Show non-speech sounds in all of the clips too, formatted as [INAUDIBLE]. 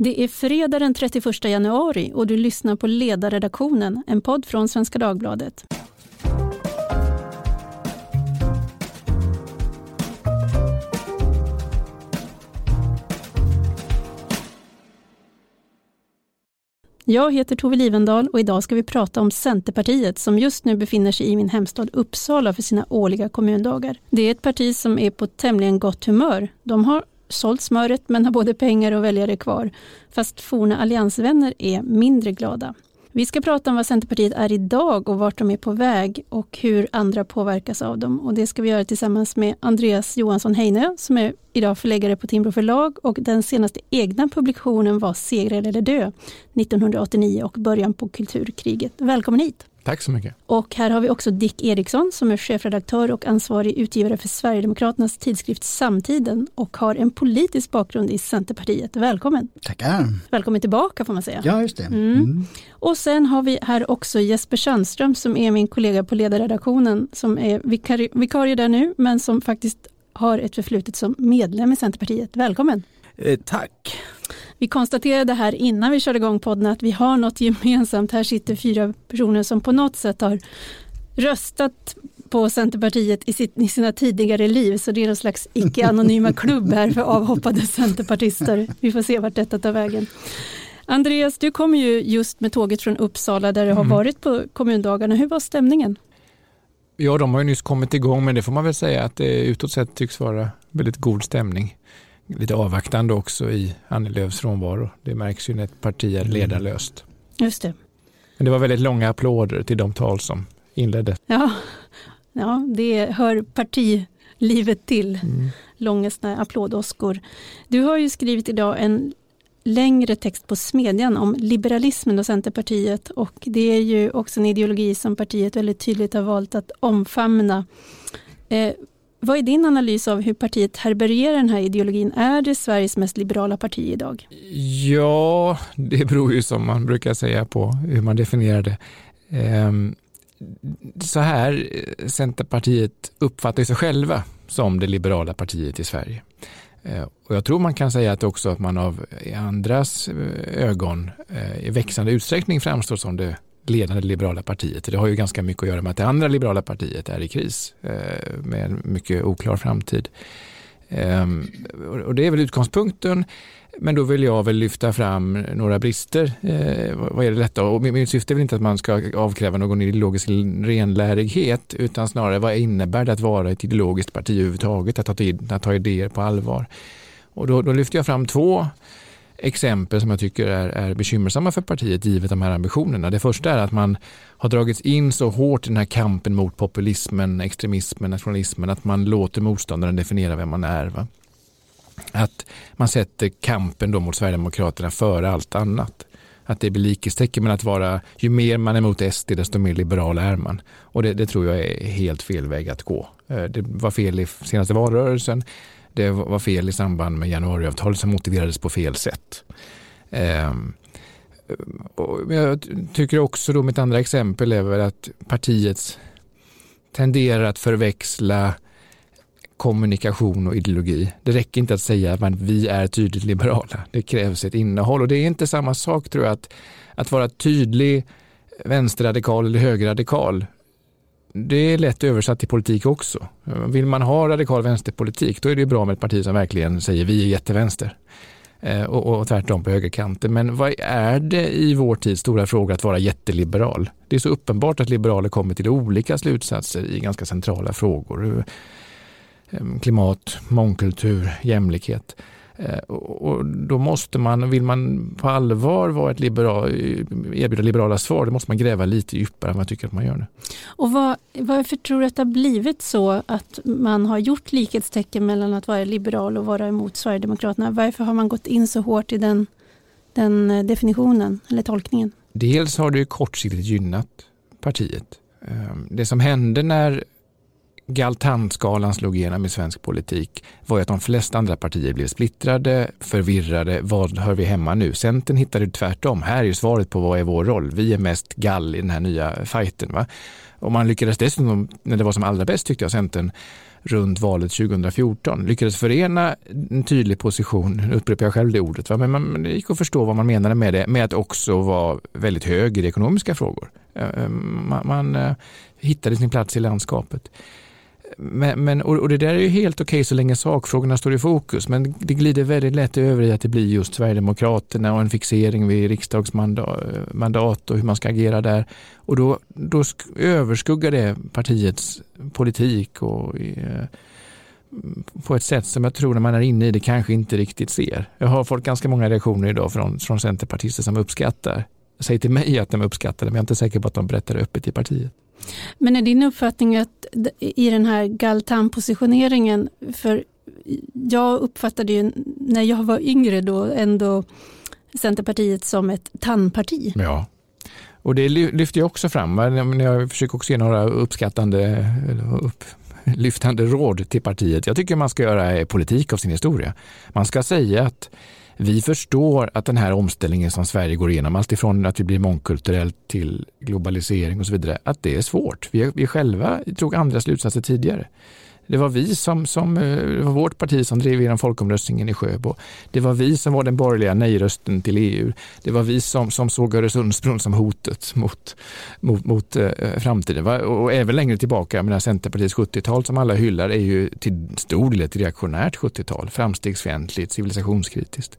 Det är fredag den 31 januari och du lyssnar på Ledarredaktionen, en podd från Svenska Dagbladet. Jag heter Tove Livendal och idag ska vi prata om Centerpartiet som just nu befinner sig i min hemstad Uppsala för sina årliga kommundagar. Det är ett parti som är på tämligen gott humör. De har sålt smöret men har både pengar och väljare kvar. Fast forna alliansvänner är mindre glada. Vi ska prata om vad Centerpartiet är idag och vart de är på väg och hur andra påverkas av dem. Och det ska vi göra tillsammans med Andreas Johansson Heinö som är idag förläggare på Timbro förlag och den senaste egna publikationen var Segra eller dö 1989 och början på kulturkriget. Välkommen hit! Tack så mycket. Och här har vi också Dick Eriksson som är chefredaktör och ansvarig utgivare för Sverigedemokraternas tidskrift Samtiden och har en politisk bakgrund i Centerpartiet. Välkommen! Tackar! Välkommen tillbaka får man säga. Ja, just det. Mm. Mm. Och sen har vi här också Jesper Sandström som är min kollega på ledarredaktionen som är vikarie, vikarie där nu men som faktiskt har ett förflutet som medlem i Centerpartiet. Välkommen! Eh, tack! Vi konstaterade här innan vi körde igång podden att vi har något gemensamt. Här sitter fyra personer som på något sätt har röstat på Centerpartiet i, sitt, i sina tidigare liv, så det är någon slags icke-anonyma klubb här för avhoppade centerpartister. Vi får se vart detta tar vägen. Andreas, du kommer ju just med tåget från Uppsala där du har mm. varit på kommundagarna. Hur var stämningen? Ja, de har ju nyss kommit igång, men det får man väl säga att det utåt sett tycks vara väldigt god stämning lite avvaktande också i Annie Lööfs frånvaro. Det märks ju när ett parti är mm. ledarlöst. Just det. Men det var väldigt långa applåder till de tal som inleddes. Ja, ja det hör partilivet till. Mm. Långa applådoskor. Du har ju skrivit idag en längre text på Smedjan om liberalismen och Centerpartiet och det är ju också en ideologi som partiet väldigt tydligt har valt att omfamna. Eh, vad är din analys av hur partiet härbärgerar den här ideologin? Är det Sveriges mest liberala parti idag? Ja, det beror ju som man brukar säga på hur man definierar det. Ehm, så här, Centerpartiet uppfattar sig själva som det liberala partiet i Sverige. Ehm, och jag tror man kan säga att också att man av andras eh, ögon eh, i växande utsträckning framstår som det ledande liberala partiet. Det har ju ganska mycket att göra med att det andra liberala partiet är i kris eh, med en mycket oklar framtid. Ehm, och det är väl utgångspunkten. Men då vill jag väl lyfta fram några brister. Eh, vad är det lätta? Och mitt syfte är väl inte att man ska avkräva någon ideologisk renlärighet utan snarare vad innebär det att vara ett ideologiskt parti överhuvudtaget, att ta, att ta idéer på allvar. Och då, då lyfter jag fram två exempel som jag tycker är, är bekymmersamma för partiet givet de här ambitionerna. Det första är att man har dragits in så hårt i den här kampen mot populismen, extremismen, nationalismen att man låter motståndaren definiera vem man är. Va? Att man sätter kampen då mot Sverigedemokraterna före allt annat. Att det blir likhetstecken men att vara, ju mer man är mot SD desto mer liberal är man. Och det, det tror jag är helt fel väg att gå. Eh, det var fel i senaste valrörelsen det var fel i samband med januariavtalet som motiverades på fel sätt. Ehm, jag tycker också då mitt andra exempel är väl att partiet tenderar att förväxla kommunikation och ideologi. Det räcker inte att säga att vi är tydligt liberala. Det krävs ett innehåll och det är inte samma sak tror jag att, att vara tydlig vänsterradikal eller högerradikal det är lätt översatt till politik också. Vill man ha radikal vänsterpolitik då är det bra med ett parti som verkligen säger vi är jättevänster. Eh, och, och tvärtom på högerkanten. Men vad är det i vår tids stora fråga att vara jätteliberal? Det är så uppenbart att liberaler kommer till olika slutsatser i ganska centrala frågor. Eh, klimat, mångkultur, jämlikhet. Eh, och då måste man, vill man på allvar vara ett liberal, erbjuda liberala svar, då måste man gräva lite djupare än vad jag tycker att man gör nu. Och vad, varför tror du att det har blivit så att man har gjort likhetstecken mellan att vara liberal och vara emot Sverigedemokraterna? Varför har man gått in så hårt i den, den eh, definitionen eller tolkningen? Dels har det kortsiktigt gynnat partiet. Eh, det som hände när Galtantskalan slog igenom i svensk politik var att de flesta andra partier blev splittrade, förvirrade. Vad hör vi hemma nu? Centern hittade tvärtom. Här är svaret på vad är vår roll? Vi är mest gall i den här nya fighten. Va? Och man lyckades dessutom, när det var som allra bäst tyckte jag, Centern runt valet 2014. Lyckades förena en tydlig position, nu upprepar jag själv det ordet, va? men man, det gick att förstå vad man menade med det, med att också vara väldigt hög i ekonomiska frågor. Eh, eh, man, man hittade sin plats i landskapet. Men, men, och, det där är ju helt okej okay så länge sakfrågorna står i fokus, men det glider väldigt lätt över i att det blir just Sverigedemokraterna och en fixering vid riksdagsmandat och hur man ska agera där. Och då, då överskuggar det partiets politik och eh, på ett sätt som jag tror när man är inne i det kanske inte riktigt ser. Jag har fått ganska många reaktioner idag från, från centerpartister som uppskattar, säger till mig att de uppskattar det, men jag är inte säker på att de berättar det öppet i partiet. Men är din uppfattning att i den här Galtan-positioneringen, för jag uppfattade ju när jag var yngre då ändå Centerpartiet som ett tandparti. Ja, och det lyfter jag också fram jag försöker också ge några uppskattande upplyftande råd till partiet. Jag tycker man ska göra eh, politik av sin historia. Man ska säga att vi förstår att den här omställningen som Sverige går igenom, alltifrån att vi blir mångkulturellt till globalisering och så vidare, att det är svårt. Vi, vi själva drog andra slutsatser tidigare. Det var vi som, som eh, det var vårt parti som drev igenom folkomröstningen i Sjöbo. Det var vi som var den borgerliga nej-rösten till EU. Det var vi som, som såg Öresundsbron som hotet mot, mot, mot eh, framtiden. Och även längre tillbaka, menar Centerpartiets 70-tal som alla hyllar är ju till stor del ett reaktionärt 70-tal. Framstegsfientligt, civilisationskritiskt.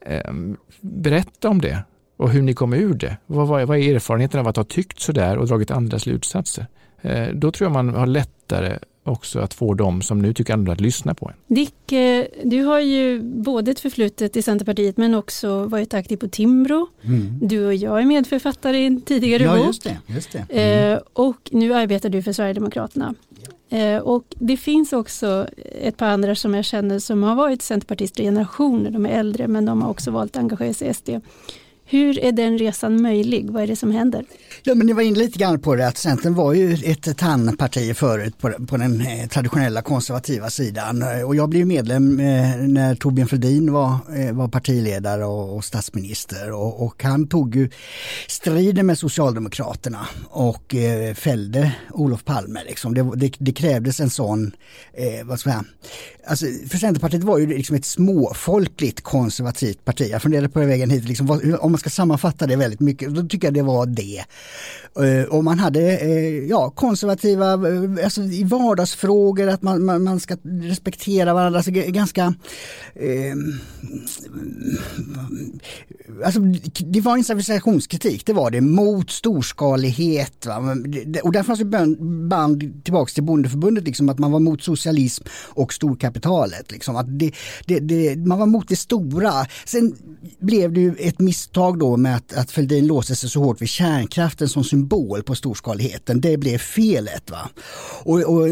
Eh, berätta om det och hur ni kom ur det. Vad, vad, vad är erfarenheten av att ha tyckt sådär och dragit andra slutsatser? Eh, då tror jag man har lättare också att få dem som nu tycker annorlunda att lyssna på en. Dick, eh, du har ju både ett förflutet i Centerpartiet men också varit aktiv på Timbro. Mm. Du och jag är medförfattare i en tidigare ja, bok. Just det, just det. Eh, mm. Och nu arbetar du för Sverigedemokraterna. Ja. Och det finns också ett par andra som jag känner som har varit centerpartister i generationer. De är äldre men de har också valt att engagera sig i SD. Hur är den resan möjlig? Vad är det som händer? Ja, men jag var inne lite grann på det att Centern var ju ett tandparti förut på, på den eh, traditionella konservativa sidan eh, och jag blev medlem eh, när Torbjörn Fälldin var, var partiledare och, och statsminister och, och, han tog ju striden med Socialdemokraterna och eh, fällde Olof Palme. Liksom. Det, det, det krävdes en sån, eh, vad ska jag säga, alltså, för Centerpartiet var ju liksom ett småfolkligt konservativt parti. Jag funderade på vägen hit, liksom, vad, om man ska sammanfatta det väldigt mycket, då tycker jag det var det. Eh, och man hade eh, ja, konservativa, eh, alltså i vardagsfrågor, att man, man, man ska respektera varandra, alltså ganska alltså, det var en civilisationskritik, det var det, mot storskalighet. Va? Och där fanns ju band tillbaks till bondeförbundet, liksom, att man var mot socialism och storkapitalet. Liksom, att det, det, det, man var mot det stora. Sen blev det ju ett misstag då med att, att Fälldin låste sig så hårt vid kärnkraften som symbol på storskaligheten. Det blev felet. Va? Och, och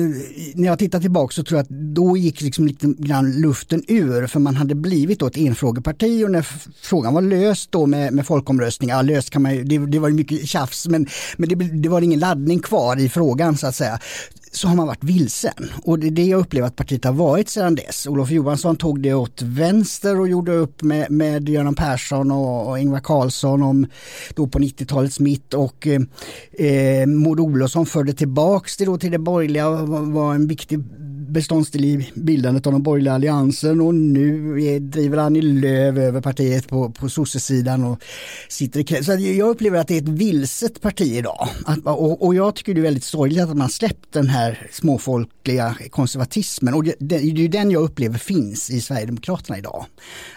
när jag tittar tillbaka så tror jag att då gick liksom lite grann luften ur för man hade blivit då ett enfrågeparti och när frågan var löst då med, med folkomröstning, ja, löst kan man ju, det, det var mycket tjafs men, men det, det var ingen laddning kvar i frågan så att säga så har man varit vilsen. Och det är det jag upplever att partiet har varit sedan dess. Olof Johansson tog det åt vänster och gjorde upp med, med Göran Persson och, och Ingvar Carlsson om, då på 90-talets mitt och eh, eh, Maud Olofsson förde tillbaks det då till det borgerliga och var, var en viktig beståndsdel i bildandet av den borgerliga alliansen och nu är, driver Annie Lööf över partiet på, på sossesidan och sitter i Så jag upplever att det är ett vilset parti idag. Att, och, och, jag tycker det är väldigt sorgligt att man släppt den här småfolkliga konservatismen och det, det, är ju den jag upplever finns i Sverigedemokraterna idag.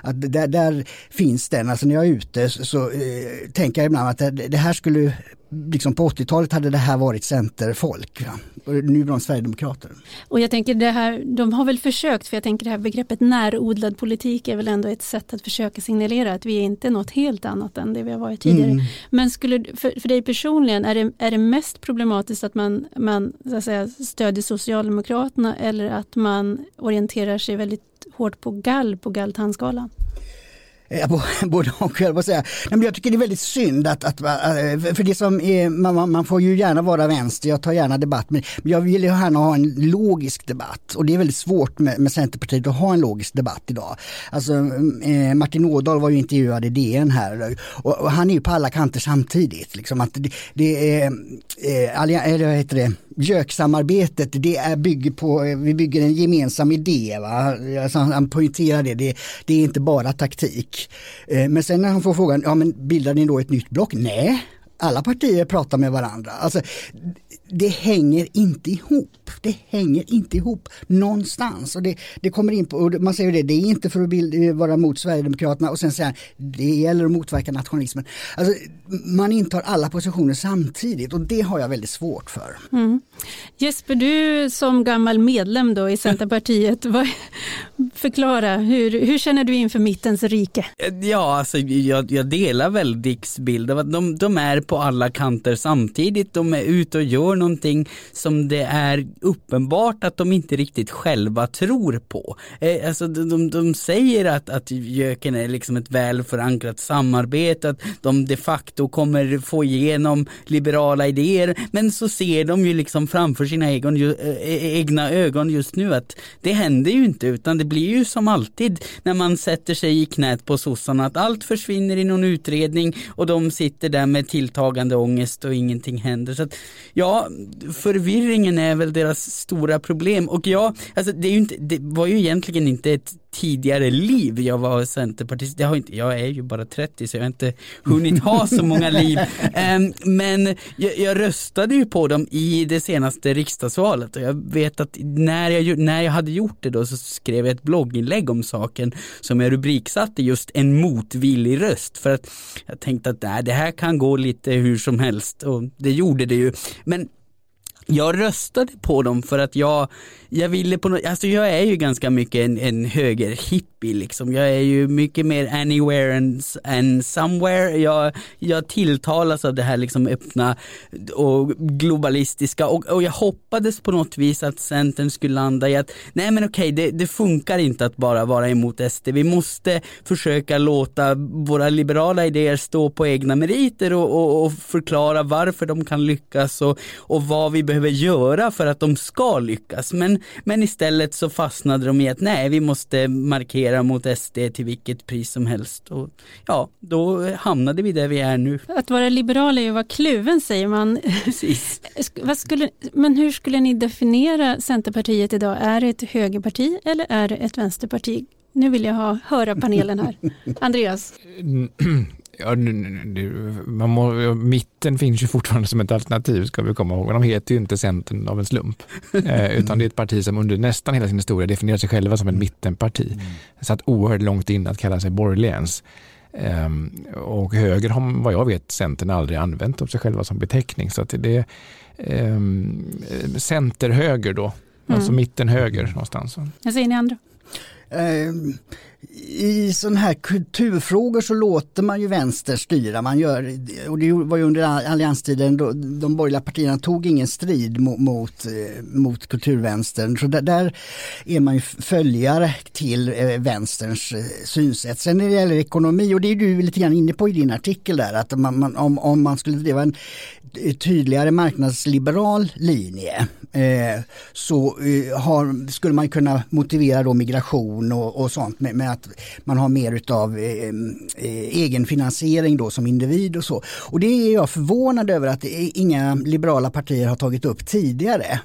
Att där, där finns den, alltså när jag är ute så, så eh, tänker jag ibland att det, det här skulle liksom på 80-talet hade det här varit centerfolk. Ja. Nu är de Sverigedemokrater. Och jag tänker det här, de har väl försökt, för jag tänker det här begreppet närodlad politik är väl ändå ett sätt att försöka signalera att vi är inte något helt annat än det vi har varit tidigare. Mm. Men skulle, för, för dig personligen, är det, är det mest problematiskt att man, man så att säga, stödjer Socialdemokraterna eller att man orienterar sig väldigt hårt på gall på galtandskalan? Både och, jag säga. Nej, men jag tycker det är väldigt synd att, att eh, för det som är, man, man får ju gärna vara vänster, jag tar gärna debatt, men jag vill ju gärna ha en logisk debatt och det är väldigt svårt med, med Centerpartiet att ha en logisk debatt idag. Alltså mm, eh, Martin Ådahl var ju intervjuad i DN här och, och, han är ju på alla kanter samtidigt. Liksom att det, det är, eh, eller eh, heter det, JÖK-samarbetet det är, bygger på, vi bygger en gemensam idé. Va? Alltså han poängterar det, det, det är inte bara taktik. Eh, men sen när han får frågan, ja men bildar ni då ett nytt block? Nej, alla partier pratar med varandra. Alltså, det hänger inte ihop. Det hänger inte ihop någonstans. Och det, det kommer in på, och man säger det, det är inte för att bild, vara mot Sverigedemokraterna och sen säga det gäller att motverka nationalismen. Alltså, man intar alla positioner samtidigt och det har jag väldigt svårt för. Mm. Jesper, du som gammal medlem då i Centerpartiet, [LAUGHS] vad, förklara, hur, hur känner du inför mittens rike? Ja, alltså, jag, jag delar väl Dicks bild av att de, de är på alla kanter samtidigt. De är ute och gör någonting som det är uppenbart att de inte riktigt själva tror på. Eh, alltså de, de, de säger att, att Jöken är liksom ett väl förankrat samarbete, att de de facto kommer få igenom liberala idéer, men så ser de ju liksom framför sina egen, ju, äh, egna ögon just nu att det händer ju inte, utan det blir ju som alltid när man sätter sig i knät på sossarna, att allt försvinner i någon utredning och de sitter där med tilltagande ångest och ingenting händer. Så att, ja, förvirringen är väl deras stora problem. Och ja, alltså det, är ju inte, det var ju egentligen inte ett tidigare liv jag var centerpartist. Jag, har inte, jag är ju bara 30 så jag har inte hunnit ha så många liv. Um, [LAUGHS] men jag, jag, röstade ju på dem i det senaste riksdagsvalet och jag vet att när jag, när jag hade gjort det då så skrev jag ett blogginlägg om saken som jag rubriksatte just en motvillig röst för att jag tänkte att nej, det här kan gå lite hur som helst och det gjorde det ju. Men jag röstade på dem för att jag, jag ville på något, alltså jag är ju ganska mycket en, en högerhippie liksom. Jag är ju mycket mer anywhere and, and somewhere. Jag, jag tilltalas av det här liksom öppna och globalistiska och, och jag hoppades på något vis att Centern skulle landa i att nej men okej, det, det funkar inte att bara vara emot SD. Vi måste försöka låta våra liberala idéer stå på egna meriter och, och, och förklara varför de kan lyckas och, och vad vi behöver göra för att de ska lyckas. Men, men istället så fastnade de i att nej, vi måste markera mot SD till vilket pris som helst. Och ja, då hamnade vi där vi är nu. Att vara liberal är ju att vara kluven säger man. Precis. [LAUGHS] Vad skulle, men hur skulle ni definiera Centerpartiet idag? Är det ett högerparti eller är det ett vänsterparti? Nu vill jag ha, höra panelen här. [LAUGHS] Andreas? Ja, man må, mitten finns ju fortfarande som ett alternativ ska vi komma ihåg. De heter ju inte Centern av en slump. [LAUGHS] Eh, utan det är ett parti som under nästan hela sin historia definierar sig själva som en mittenparti. Mm. Satt oerhört långt in att kalla sig borgerlig ens. Um, och höger har vad jag vet Centern aldrig använt om sig själva som beteckning. Så att det är um, centerhöger då. Mm. Alltså mitten höger någonstans. Vad säger ni andra? I sådana här kulturfrågor så låter man ju vänster styra. Man gör, och det var ju under allianstiden då de borgerliga partierna tog ingen strid mot, mot, mot kulturvänstern. Så där, där, är man ju följare till eh, vänsterns eh, synsätt. Sen när det gäller ekonomi, och det är du lite grann inne på i din artikel där, att man, man, om, om man skulle driva en tydligare marknadsliberal linje eh, så eh, har, skulle man kunna motivera då migration och, och sånt med, med att man har mer utav eh, eh, egenfinansiering då som individ och så. Och det är jag förvånad över att inga liberala partier har tagit upp tidigare.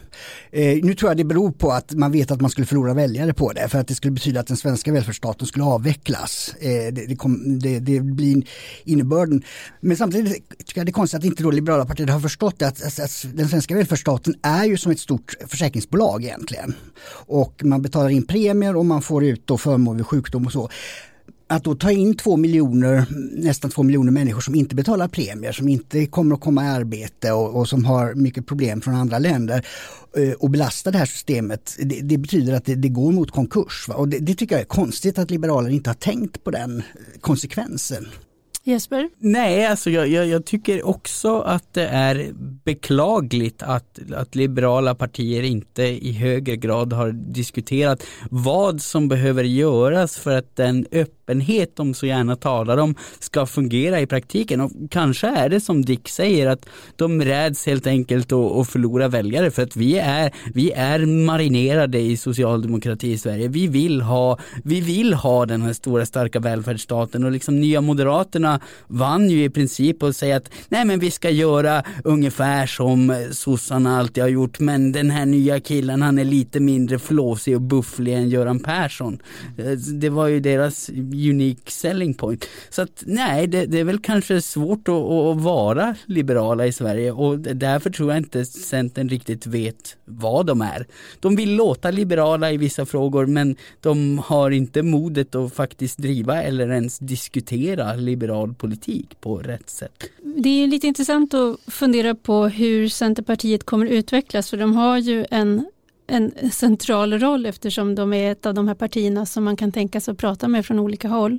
Eh, nu tror jag det beror på att man vet att man skulle förlora väljare på det för att det skulle betyda att den svenska välfärdsstaten skulle avvecklas. Eh, det, det, kom, det, det, blir innebörden. Men samtidigt tycker jag det är konstigt att inte då liberala partier har förstått att, att, att den svenska välfärdsstaten är ju som ett stort försäkringsbolag egentligen. Och man betalar in premier och man får ut då förmån vid sjukdom och så att då ta in två miljoner, nästan två miljoner människor som inte betalar premier, som inte kommer att komma i arbete och, och som har mycket problem från andra länder eh, och belasta det här systemet, det, det betyder att det, det, går mot konkurs. Va? Och det, det, tycker jag är konstigt att liberaler inte har tänkt på den eh, konsekvensen. Jesper? Nej, alltså jag, jag, jag, tycker också att det är beklagligt att, att liberala partier inte i högre grad har diskuterat vad som behöver göras för att den öppenhet de så gärna talar om ska fungera i praktiken. Och kanske är det som Dick säger att de räds helt enkelt att, att förlora väljare för att vi är, vi är marinerade i socialdemokrati i Sverige. Vi vill ha, vi vill ha den här stora starka välfärdsstaten och liksom Nya Moderaterna sossarna vann ju i princip och säga att nej men vi ska göra ungefär som eh, sossarna alltid har gjort men den här nya killen han är lite mindre flåsig och bufflig än Göran Persson. Eh, det var ju deras unique selling point. Så att nej, det, det är väl kanske svårt att, att, vara liberala i Sverige och därför tror jag inte Centern riktigt vet vad de är. De vill låta liberala i vissa frågor men de har inte modet att faktiskt driva eller ens diskutera liberala politik på rätt sätt. Det är lite intressant att fundera på hur Centerpartiet kommer utvecklas för de har ju en en central roll eftersom de är ett av de här partierna som man kan tänka sig att prata med från olika håll.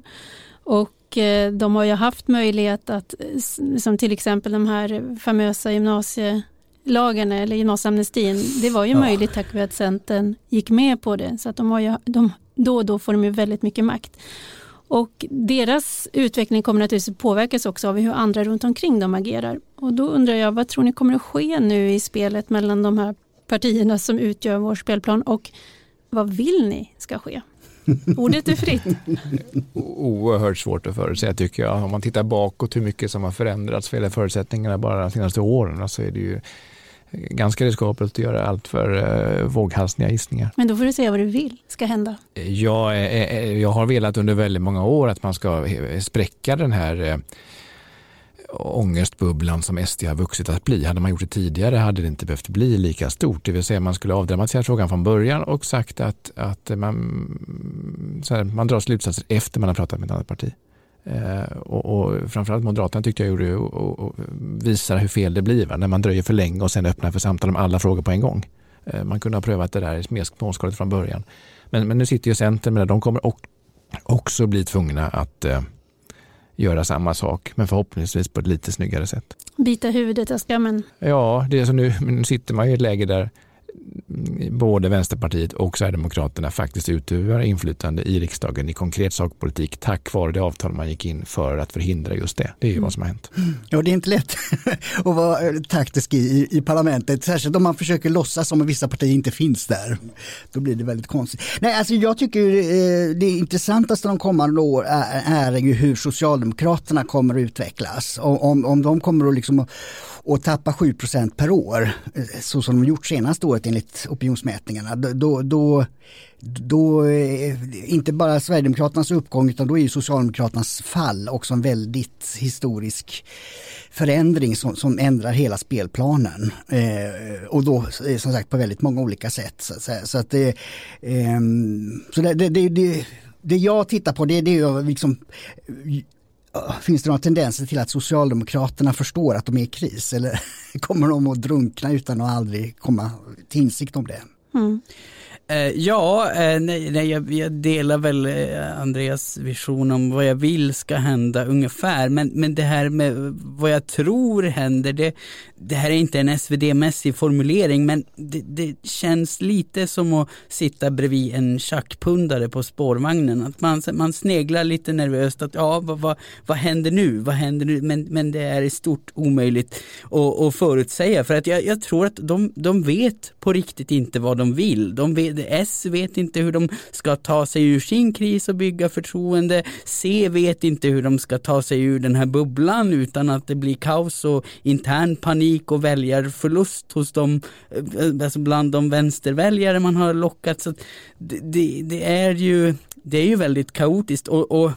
Och eh, de har ju haft möjlighet att, som till exempel de här famösa gymnasielagarna eller gymnasieamnestin, det var ju ja. möjligt tack vare att Centern gick med på det. Så att de har ju, de, då och då får de ju väldigt mycket makt. Och deras utveckling kommer naturligtvis påverkas också av hur andra runt omkring dem agerar. Och då undrar jag, vad tror ni kommer att ske nu i spelet mellan de här partierna som utgör vår spelplan och vad vill ni ska ske? [LAUGHS] Ordet är fritt. Oerhört svårt att förutsäga tycker jag. Om man tittar bakåt hur mycket som har förändrats vad gäller förutsättningarna bara de senaste åren så är det ju ganska riskabelt att göra allt för uh, våghalsiga gissningar. Men då får du säga vad du vill ska hända. Jag, jag har velat under väldigt många år att man ska spräcka den här ångestbubblan som SD har vuxit att bli. Hade man gjort det tidigare hade det inte behövt bli lika stort. Det vill säga man skulle avdramatisera frågan från början och sagt att, att man, här, man drar slutsatser efter man har pratat med ett annat parti. Eh, och, och framförallt Moderaterna tyckte jag gjorde och, och visar hur fel det blir va? när man dröjer för länge och sen öppnar för samtal om alla frågor på en gång. Eh, man kunde ha prövat det där mer småskaligt från början. Men, men nu sitter ju Centern med det. De kommer också bli tvungna att eh, göra samma sak, men förhoppningsvis på ett lite snyggare sätt. Bita huvudet av skammen. Ja, det är så nu, nu sitter man i ett läge där både Vänsterpartiet och Sverigedemokraterna faktiskt utövar inflytande i riksdagen i konkret sakpolitik tack vare det avtal man gick in för att förhindra just det. Det är ju mm. vad som har hänt. Ja, det är inte lätt [LAUGHS] att vara eh, taktisk i, i parlamentet, särskilt om man försöker låtsas som att vissa partier inte finns där. Då blir det väldigt konstigt. Nej, alltså jag tycker eh, det intressantaste de kommande år är, är ju hur Socialdemokraterna kommer att utvecklas. Om, om de kommer att liksom och tappa 7% per år, eh, så som de gjort senaste året enligt opinionsmätningarna, då, då, då eh, inte bara Sverigedemokraternas uppgång utan då är ju Socialdemokraternas fall också en väldigt historisk förändring som, som ändrar hela spelplanen. Eh, och då eh, som sagt på väldigt många olika sätt. Så, så att eh, ehm, det, eh, så det, det, det, det jag tittar på det, det är liksom Finns det några tendenser till att Socialdemokraterna förstår att de är i kris eller [LAUGHS] kommer de att drunkna utan att aldrig komma till insikt om det? Mm. Eh, ja, eh, nej, nej jag, jag, delar väl eh, Andreas vision om vad jag vill ska hända ungefär. Men, men det här med vad jag tror händer, det, det här är inte en SvD-mässig formulering men det, det, känns lite som att sitta bredvid en tjackpundare på spårvagnen. Att man, man sneglar lite nervöst att ja, vad, vad, vad händer nu? Vad händer nu? Men, men det är i stort omöjligt att, att förutsäga för att jag, jag tror att de, de vet på riktigt inte vad de vill. De vet, S vet inte hur de ska ta sig ur sin kris och bygga förtroende. C vet inte hur de ska ta sig ur den här bubblan utan att det blir kaos och intern panik och väljarförlust hos dem, eh, alltså bland de vänsterväljare man har lockat. Så det, det, det är ju det är ju väldigt kaotiskt och, och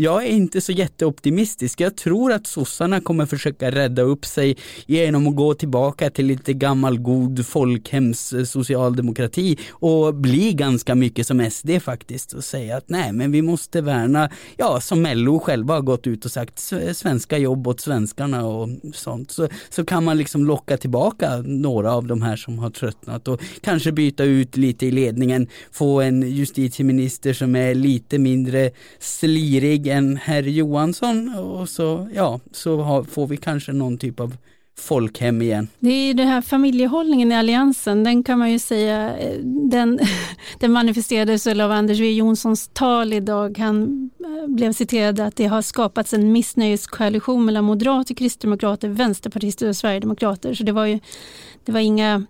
jag är inte så jätteoptimistisk. Jag tror att sossarna kommer försöka rädda upp sig genom att gå tillbaka till lite gammal god folkhems eh, socialdemokrati och bli ganska mycket som SD faktiskt och säga att nej men vi måste värna, ja som LO själva har gått ut och sagt, svenska jobb åt svenskarna och sånt. Så, så kan man liksom locka tillbaka några av de här som har tröttnat och kanske byta ut lite i ledningen, få en justitieminister som är lite mindre slirig egen herr Johansson och så, ja, så har, får vi kanske någon typ av folkhem igen. Det är ju den här familjehållningen i Alliansen, den kan man ju säga, eh, den, [LAUGHS] den manifesterades av Anders W Jonssons tal idag. Han eh, blev citerad att det har skapats en missnöjeskoalition mellan moderater, kristdemokrater, vänsterpartister och sverigedemokrater. Så det var ju det var inga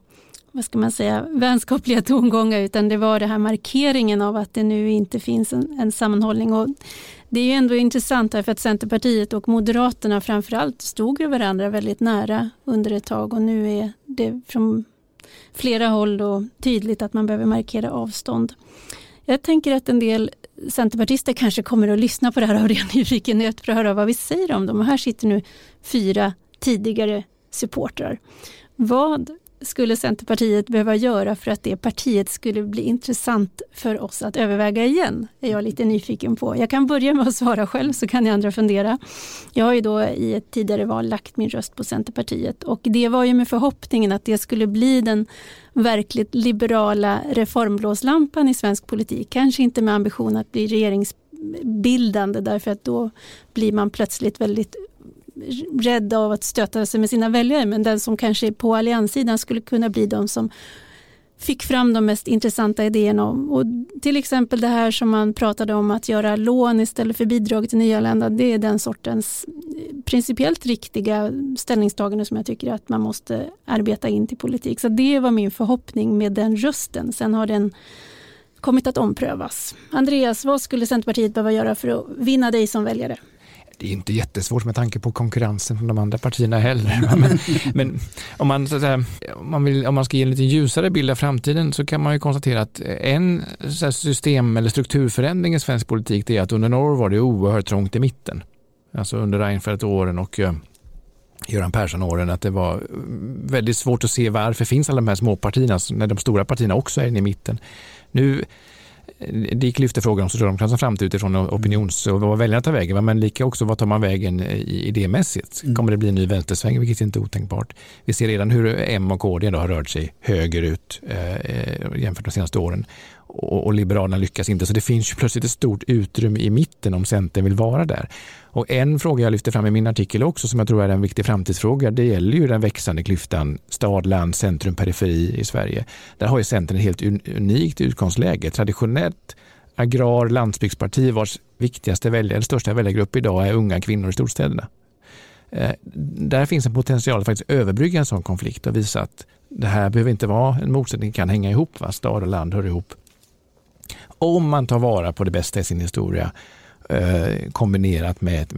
vad ska man säga, vänskapliga [LAUGHS] tongångar utan det var det här markeringen av att det nu inte finns en, en sammanhållning. Och det är ju ändå intressant därför att Centerpartiet och Moderaterna framförallt stod ju varandra väldigt nära under ett tag och nu är det från flera håll då tydligt att man behöver markera avstånd. Jag tänker att en del centerpartister kanske kommer att lyssna på det här av ren [LAUGHS] nyfikenhet för att höra vad vi säger om dem. Och här sitter nu fyra tidigare supportrar. Vad skulle Centerpartiet behöva göra för att det partiet skulle bli intressant för oss att överväga igen? är jag lite nyfiken på. Jag kan börja med att svara själv så kan ni andra fundera. Jag har ju då i ett tidigare val lagt min röst på Centerpartiet och det var ju med förhoppningen att det skulle bli den verkligt liberala reformblåslampan i svensk politik. Kanske inte med ambition att bli regeringsbildande därför att då blir man plötsligt väldigt rädd av att stöta sig med sina väljare men den som kanske på allianssidan skulle kunna bli de som fick fram de mest intressanta idéerna. Och till exempel det här som man pratade om att göra lån istället för bidrag till nyanlända. Det är den sortens principiellt riktiga ställningstagande som jag tycker att man måste arbeta in till politik. Så det var min förhoppning med den rösten. Sen har den kommit att omprövas. Andreas, vad skulle Centerpartiet behöva göra för att vinna dig som väljare? Det är inte jättesvårt med tanke på konkurrensen från de andra partierna heller. [LAUGHS] Men, men om, man, så säga, om, man vill, om man ska ge en lite ljusare bild av framtiden så kan man ju konstatera att en system eller strukturförändring i svensk politik är att under några år var det oerhört trångt i mitten. Alltså under Reinfeldt-åren och eh, Göran Persson-åren att det var väldigt svårt att se varför finns alla de här småpartierna alltså när de stora partierna också är inne i mitten. Nu det gick lyfte frågan om Socialdemokraternas framtid utifrån opinions och vad väljarna tar vägen, men lika också vad tar man vägen idémässigt? Mm. Kommer det bli en ny vänstersväng, vilket är inte otänkbart. Vi ser redan hur M och KD har rört sig högerut eh, jämfört med de senaste åren och, och Liberalerna lyckas inte. Så det finns ju plötsligt ett stort utrymme i mitten om Centern vill vara där. Och en fråga jag lyfter fram i min artikel också som jag tror är en viktig framtidsfråga, det gäller ju den växande klyftan stad, land, centrum, periferi i Sverige. Där har ju Centern ett helt unikt utgångsläge. Traditionellt agrar landsbygdsparti vars viktigaste väljare, största väljargrupp idag är unga kvinnor i storstäderna. Eh, där finns en potential att faktiskt överbrygga en sån konflikt och visa att det här behöver inte vara en motsättning, kan hänga ihop. Va? Stad och land hör ihop om man tar vara på det bästa i sin historia eh, kombinerat med ett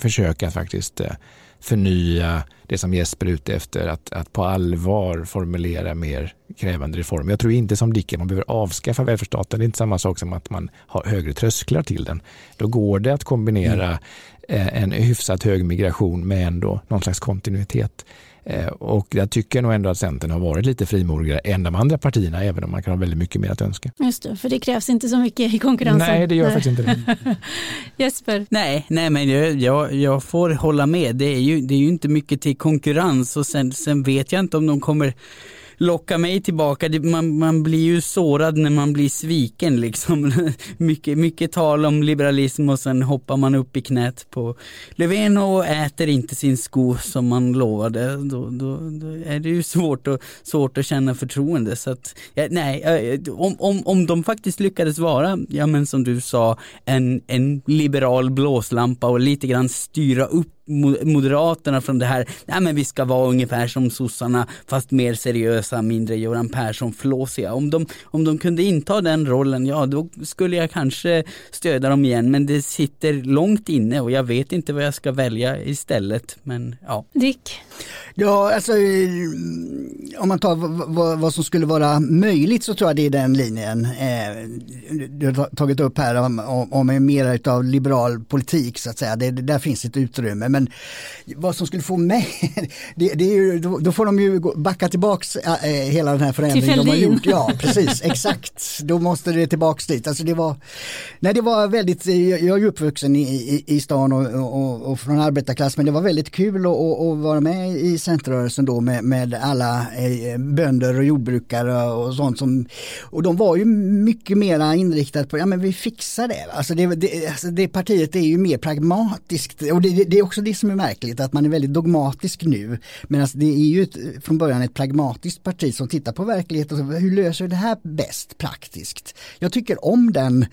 försök att faktiskt eh, förnya det som Jesper är ute efter, att, att på allvar formulera mer krävande reformer. Jag tror inte som Dick man behöver avskaffa välfärdsstaten. Det är inte samma sak som att man har högre trösklar till den. Då går det att kombinera mm. Eh, en hyfsat hög migration med ändå någon slags kontinuitet. Eh, och jag tycker nog ändå att Centern har varit lite frimodigare än de andra partierna, även om man kan ha väldigt mycket mer att önska. Just det, för det krävs inte så mycket i konkurrensen. Nej, det gör nej. faktiskt inte det. [LAUGHS] Jesper? Nej, nej men jag, jag, får hålla med. Det är, ju, det är ju inte mycket till konkurrens och sen, sen vet jag inte om de kommer locka mig tillbaka. Man, man blir ju sårad när man blir sviken liksom. [LAUGHS] mycket, mycket tal om liberalism och sen hoppar man upp i knät på Löfven och äter inte sin sko som man lovade. Då, då, då är det ju svårt, och, svårt att känna förtroende. Så att, ja, nej, om, om, om de faktiskt lyckades vara, ja men som du sa, en, en liberal blåslampa och lite grann styra upp Moderaterna från det här, nej men vi ska vara ungefär som sossarna fast mer seriösa, mindre Göran Persson-flåsiga. Om de, om de kunde inta den rollen, ja då skulle jag kanske stödja dem igen men det sitter långt inne och jag vet inte vad jag ska välja istället. Men ja. Dick? Ja, alltså om man tar vad, vad som skulle vara möjligt så tror jag det är den linjen eh, du har tagit upp här om, om, om mer av liberal politik så att säga. Det, det där finns ett utrymme. Men vad som skulle få mig, [LAUGHS] det, det är ju, då, då, får de ju backa tillbaks äh, hela den här förändringen de har gjort. Ja, [LAUGHS] precis, exakt. Då måste det tillbaks dit. Alltså det var, nej det var väldigt, jag är ju uppvuxen i, i, i stan och, och, och, från arbetarklass men det var väldigt kul att, att vara med i centrörelsen då med, med alla eh, bönder och jordbrukare och sånt som, och de var ju mycket mera inriktade på, ja men vi fixar det. Alltså det, det, alltså det partiet är ju mer pragmatiskt och det, det är också det som är märkligt, att man är väldigt dogmatisk nu. Medan alltså, det är ju ett, från början ett pragmatiskt parti som tittar på verkligheten. Hur löser vi det här bäst praktiskt? Jag tycker om den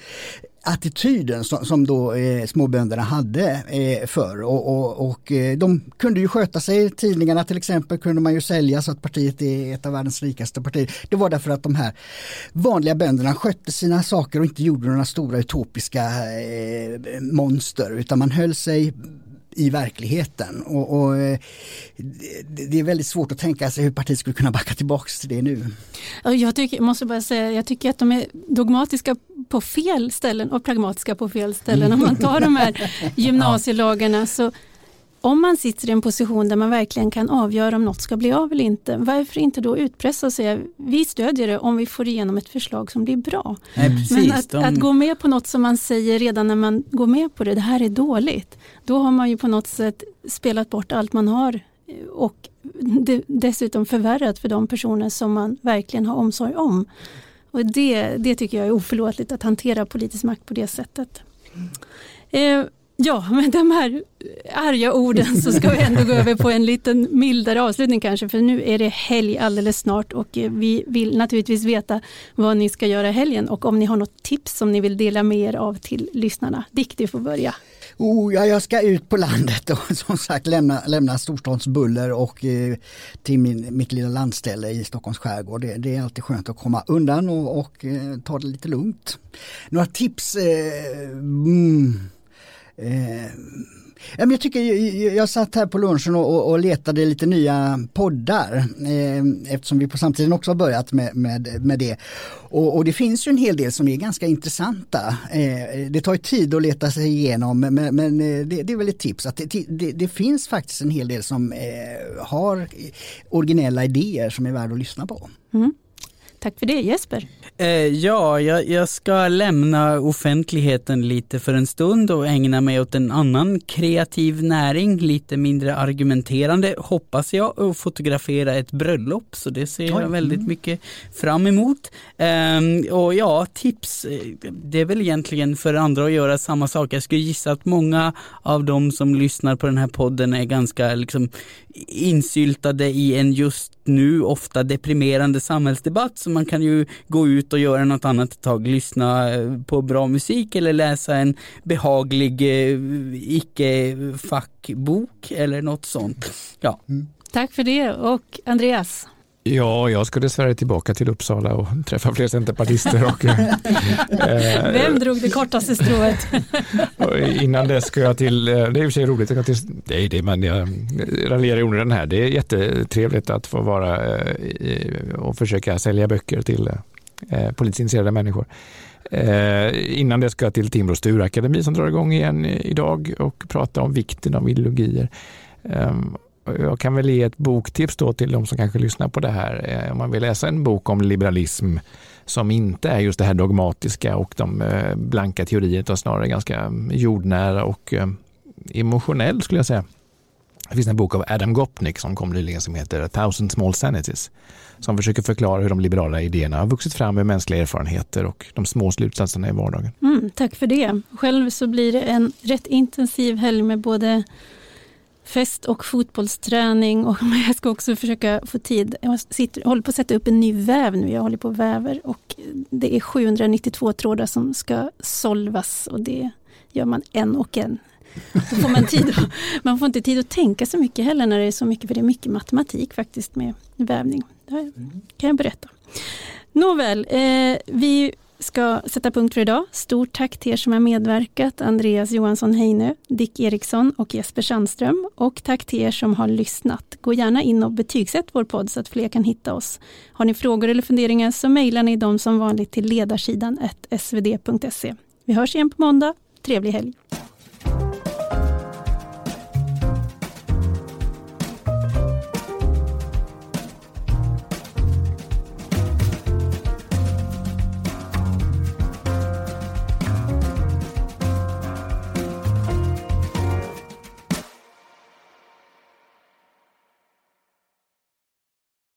attityden som, som då eh, småbönderna hade eh, förr och, och, och eh, de kunde ju sköta sig. Tidningarna till exempel kunde man ju sälja så att partiet är ett av världens rikaste partier. Det var därför att de här vanliga bönderna skötte sina saker och inte gjorde några stora utopiska eh, monster utan man höll sig i verkligheten. Och, och det, det, är väldigt svårt att tänka sig hur partiet skulle kunna backa tillbaka till det nu. Jag tycker, måste bara säga, jag tycker att de är dogmatiska på fel ställen och pragmatiska på fel ställen. Om man tar de här [LAUGHS] gymnasielagarna så om man sitter i en position där man verkligen kan avgöra om något ska bli av eller inte, varför inte då utpressa och säga vi stödjer det om vi får igenom ett förslag som blir bra. Nej, precis, Men att, de... att, gå med på något som man säger redan när man går med på det, det här är dåligt, då har man ju på något sätt spelat bort allt man har och det, dessutom förvärrat för de personer som man verkligen har omsorg om. Och det, det tycker jag är oförlåtligt att hantera politisk makt på det sättet. Eh, Ja, med de här arga orden så ska vi ändå gå över på en liten mildare avslutning kanske, för nu är det helg alldeles snart och eh, vi vill naturligtvis veta vad ni ska göra helgen och om ni har något tips som ni vill dela med er av till lyssnarna. Dick, du får börja. Oh, ja, jag ska ut på landet och [LAUGHS] som sagt lämna, lämna storstadsbuller och eh, till min, mitt lilla landställe i Stockholms skärgård. Det, det är alltid skönt att komma undan och, och eh, ta det lite lugnt. Några tips? Eh, mm Eh, jag, tycker, jag satt här på lunchen och, och letade lite nya poddar eh, eftersom vi på samtiden också har börjat med, med, med det. Och, och, det finns ju en hel del som är ganska intressanta. Eh, det tar ju tid att leta sig igenom men, men eh, det, det, är väl ett tips att det, det, det, finns faktiskt en hel del som eh, har originella idéer som är värda att lyssna på. Mm. Tack för det Jesper. Eh, ja, jag, jag, ska lämna offentligheten lite för en stund och ägna mig åt en annan kreativ näring, lite mindre argumenterande hoppas jag, och fotografera ett bröllop. Så det ser jag väldigt mm. mycket fram emot. Eh, och ja, tips, eh, det är väl egentligen för andra att göra samma sak. Jag skulle gissa att många av de som lyssnar på den här podden är ganska liksom insyltade i en just nu ofta deprimerande samhällsdebatt så man kan ju gå ut och göra något annat ett tag, lyssna eh, på bra musik eller läsa en behaglig eh, icke-fackbok eller något sånt. Ja. Mm. Tack för det och Andreas? Ja, jag ska dessvärre tillbaka till Uppsala och träffa fler centerpartister. Och, eh, [LAUGHS] Vem drog det kortaste strået? [LAUGHS] innan dess ska jag till, eh, det är i och för sig roligt, jag till, nej, det, men jag raljerar i onödan här. Det är jättetrevligt att få vara eh, och försöka sälja böcker till eh, politiskt intresserade människor. Eh, innan det ska jag till Timrå Sturakademi som drar igång igen idag och prata om vikten av ideologier. Eh, jag kan väl ge ett boktips då till de som kanske lyssnar på det här. Eh, om man vill läsa en bok om liberalism som inte är just det här dogmatiska och de eh, blanka teorierna, utan snarare ganska jordnära och eh, emotionell skulle jag säga. Det finns en bok av Adam Gopnik som kom nyligen som heter A thousand small sanities som försöker förklara hur de liberala idéerna har vuxit fram ur mänskliga erfarenheter och de små slutsatserna i vardagen. Mm, tack för det. Själv så blir det en rätt intensiv helg med både fest och fotbollsträning och [LAUGHS] jag ska också försöka få tid. Jag sitter, håller på att sätta upp en ny väv nu. Jag håller på och väver och det är 792 trådar som ska solvas och det gör man en och en. Då får man, tid att, [LAUGHS] man får inte tid att tänka så mycket heller när det är så mycket, för det är mycket matematik faktiskt med vävning. Det kan jag berätta. Nåväl, eh, vi ska sätta punkt för idag. Stort tack till er som har medverkat, Andreas Johansson Heinö, Dick Eriksson och Jesper Sandström. Och tack till er som har lyssnat. Gå gärna in och betygsätt vår podd så att fler kan hitta oss. Har ni frågor eller funderingar så mejlar ni dem som vanligt till ledarsidan svd.se. Vi hörs igen på måndag. Trevlig helg!